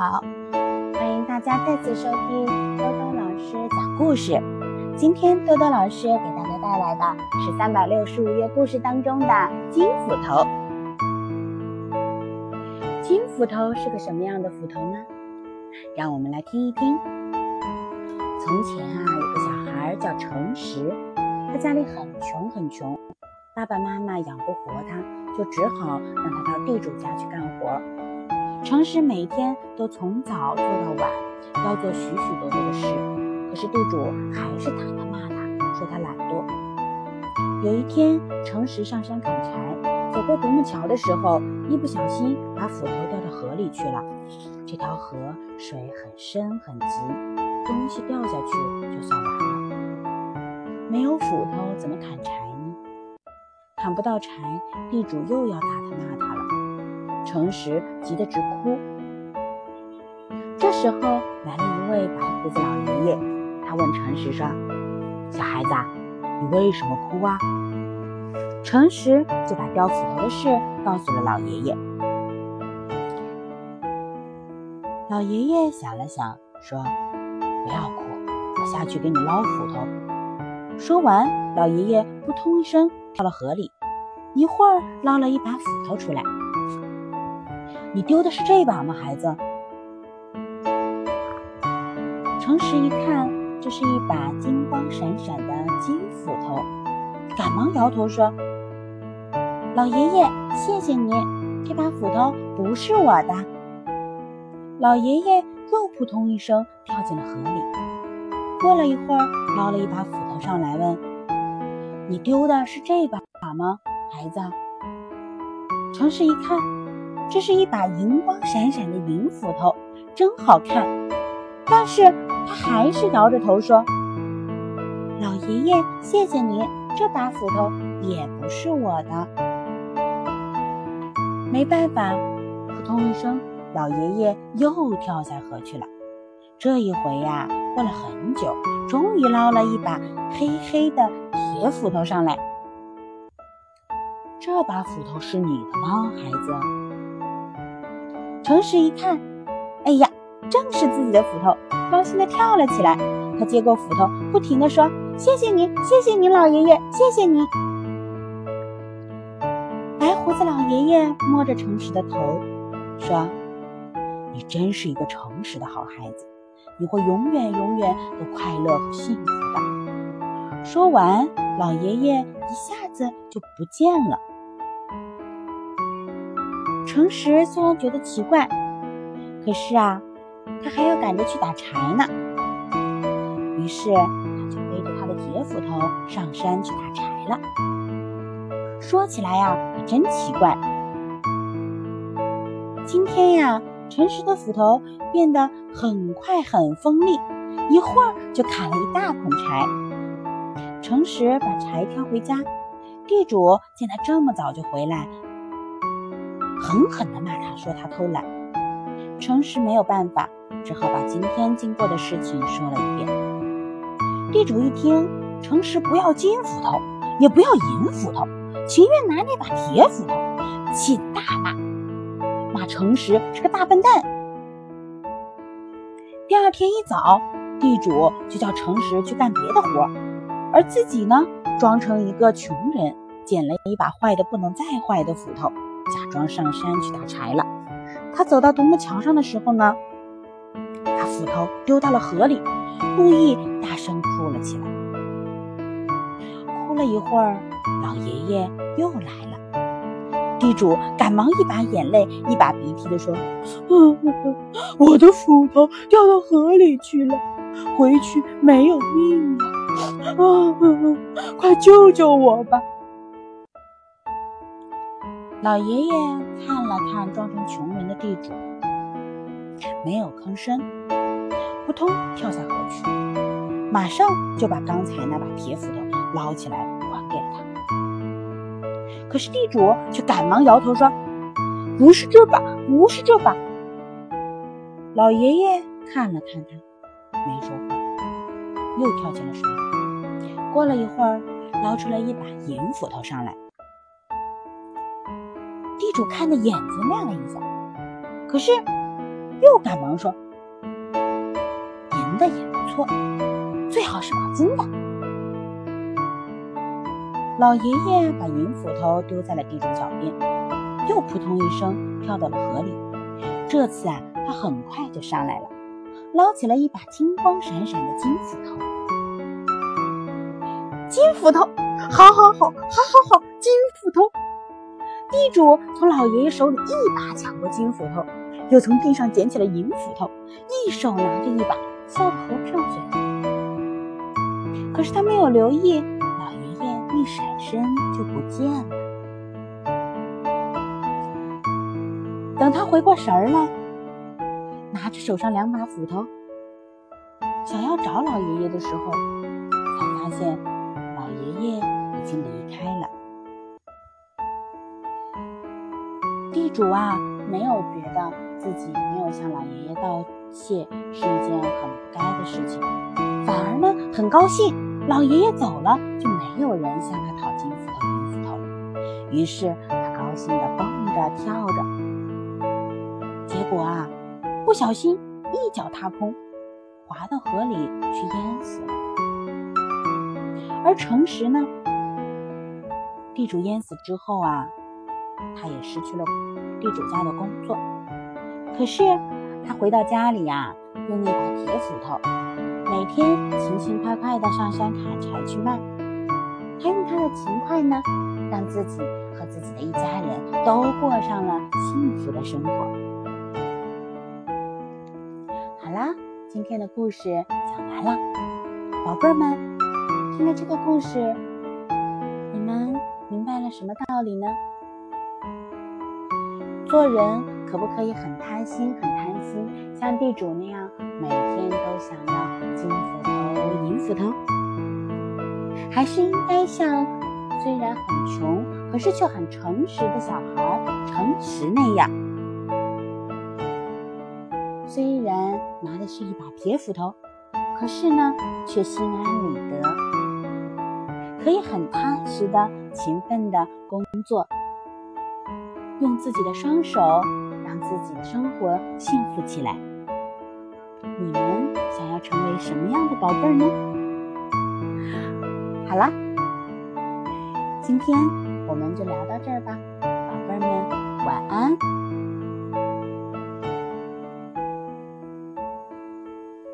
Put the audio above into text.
好，欢迎大家再次收听多多老师讲故事。今天多多老师给大家带来的是三百六十五页故事当中的金斧头。金斧头是个什么样的斧头呢？让我们来听一听。从前啊，有个小孩叫诚实，他家里很穷很穷，爸爸妈妈养不活他，就只好让他到地主家去干活。诚实每天都从早做到晚，要做许许多多的事，可是地主还是打他骂他，说他懒惰。有一天，诚实上山砍柴，走过独木桥的时候，一不小心把斧头掉到河里去了。这条河水很深很急，东西掉下去就算完了。没有斧头怎么砍柴呢？砍不到柴，地主又要打他骂他。诚实急得直哭。这时候来了一位白胡子老爷爷，他问诚实说：“小孩子，你为什么哭啊？”诚实就把掉斧头的事告诉了老爷爷。老爷爷想了想，说：“不要哭，我下去给你捞斧头。”说完，老爷爷扑通一声跳了河里，一会儿捞了一把斧头出来。你丢的是这把吗，孩子？诚实一看，这是一把金光闪闪的金斧头，赶忙摇头说：“老爷爷，谢谢你，这把斧头不是我的。”老爷爷又扑通一声跳进了河里。过了一会儿，捞了一把斧头上来，问：“你丢的是这把吗，孩子？”诚实一看。这是一把银光闪闪的银斧头，真好看。但是他还是摇着头说：“老爷爷，谢谢你，这把斧头也不是我的。”没办法，扑通一声，老爷爷又跳下河去了。这一回呀，过了很久，终于捞了一把黑黑的铁斧头上来。这把斧头是你的吗，孩子？诚实一看，哎呀，正是自己的斧头，高兴地跳了起来。他接过斧头，不停地说：“谢谢你，谢谢你，老爷爷，谢谢你。”白胡子老爷爷摸着诚实的头，说：“你真是一个诚实的好孩子，你会永远永远都快乐和幸福的。”说完，老爷爷一下子就不见了。诚实虽然觉得奇怪，可是啊，他还要赶着去打柴呢。于是他就背着他的铁斧头上山去打柴了。说起来呀，可真奇怪。今天呀，诚实的斧头变得很快很锋利，一会儿就砍了一大捆柴。诚实把柴挑回家，地主见他这么早就回来。狠狠地骂他，说他偷懒。诚实没有办法，只好把今天经过的事情说了一遍。地主一听，诚实不要金斧头，也不要银斧头，情愿拿那把铁斧头，气大骂，骂诚实是个大笨蛋。第二天一早，地主就叫诚实去干别的活，而自己呢，装成一个穷人，捡了一把坏的不能再坏的斧头。装上山去打柴了。他走到独木桥上的时候呢，把斧头丢到了河里，故意大声哭了起来。哭了一会儿，老爷爷又来了。地主赶忙一把眼泪一把鼻涕的说：“我的斧头掉到河里去了，回去没有命了。啊，快救救我吧！”老爷爷看了看装成穷人的地主，没有吭声，扑通跳下河去，马上就把刚才那把铁斧头捞起来还给了他。可是地主却赶忙摇头说：“不是这把，不是这把。”老爷爷看了看他，没说话，又跳进了水里。过了一会儿，捞出来一把银斧头上来。地主看的眼睛亮了一下，可是又赶忙说：“银的也不错，最好是宝金的。”老爷爷把银斧头丢在了地主脚边，又扑通一声跳到了河里。这次啊，他很快就上来了，捞起了一把金光闪闪的金斧头。金斧头，好，好，好，好，好，好，金斧头！地主从老爷爷手里一把抢过金斧头，又从地上捡起了银斧头，一手拿着一把，笑得合不上嘴。可是他没有留意，老爷爷一闪身就不见了。等他回过神儿来，拿着手上两把斧头，想要找老爷爷的时候，才发现老。爷爷已经离开了。主啊，没有觉得自己没有向老爷爷道谢是一件很不该的事情，反而呢很高兴。老爷爷走了，就没有人向他讨金斧头、银斧头了。于是他高兴地蹦着跳着，结果啊，不小心一脚踏空，滑到河里去淹死了。而诚实呢？地主淹死之后啊，他也失去了地主家的工作。可是他回到家里呀，用那把铁斧头，每天勤勤快快的上山砍柴去卖。他用他的勤快呢，让自己和自己的一家人都过上了幸福的生活。好啦，今天的故事讲完了，宝贝儿们。听了这个故事，你们明白了什么道理呢？做人可不可以很贪心，很贪心，像地主那样，每天都想要金斧头、银斧头？还是应该像虽然很穷，可是却很诚实的小孩诚实那样？虽然拿的是一把铁斧头，可是呢，却心安理得。可以很踏实的、勤奋的工作，用自己的双手让自己的生活幸福起来。你们想要成为什么样的宝贝儿呢？好了，今天我们就聊到这儿吧，宝贝儿们晚安。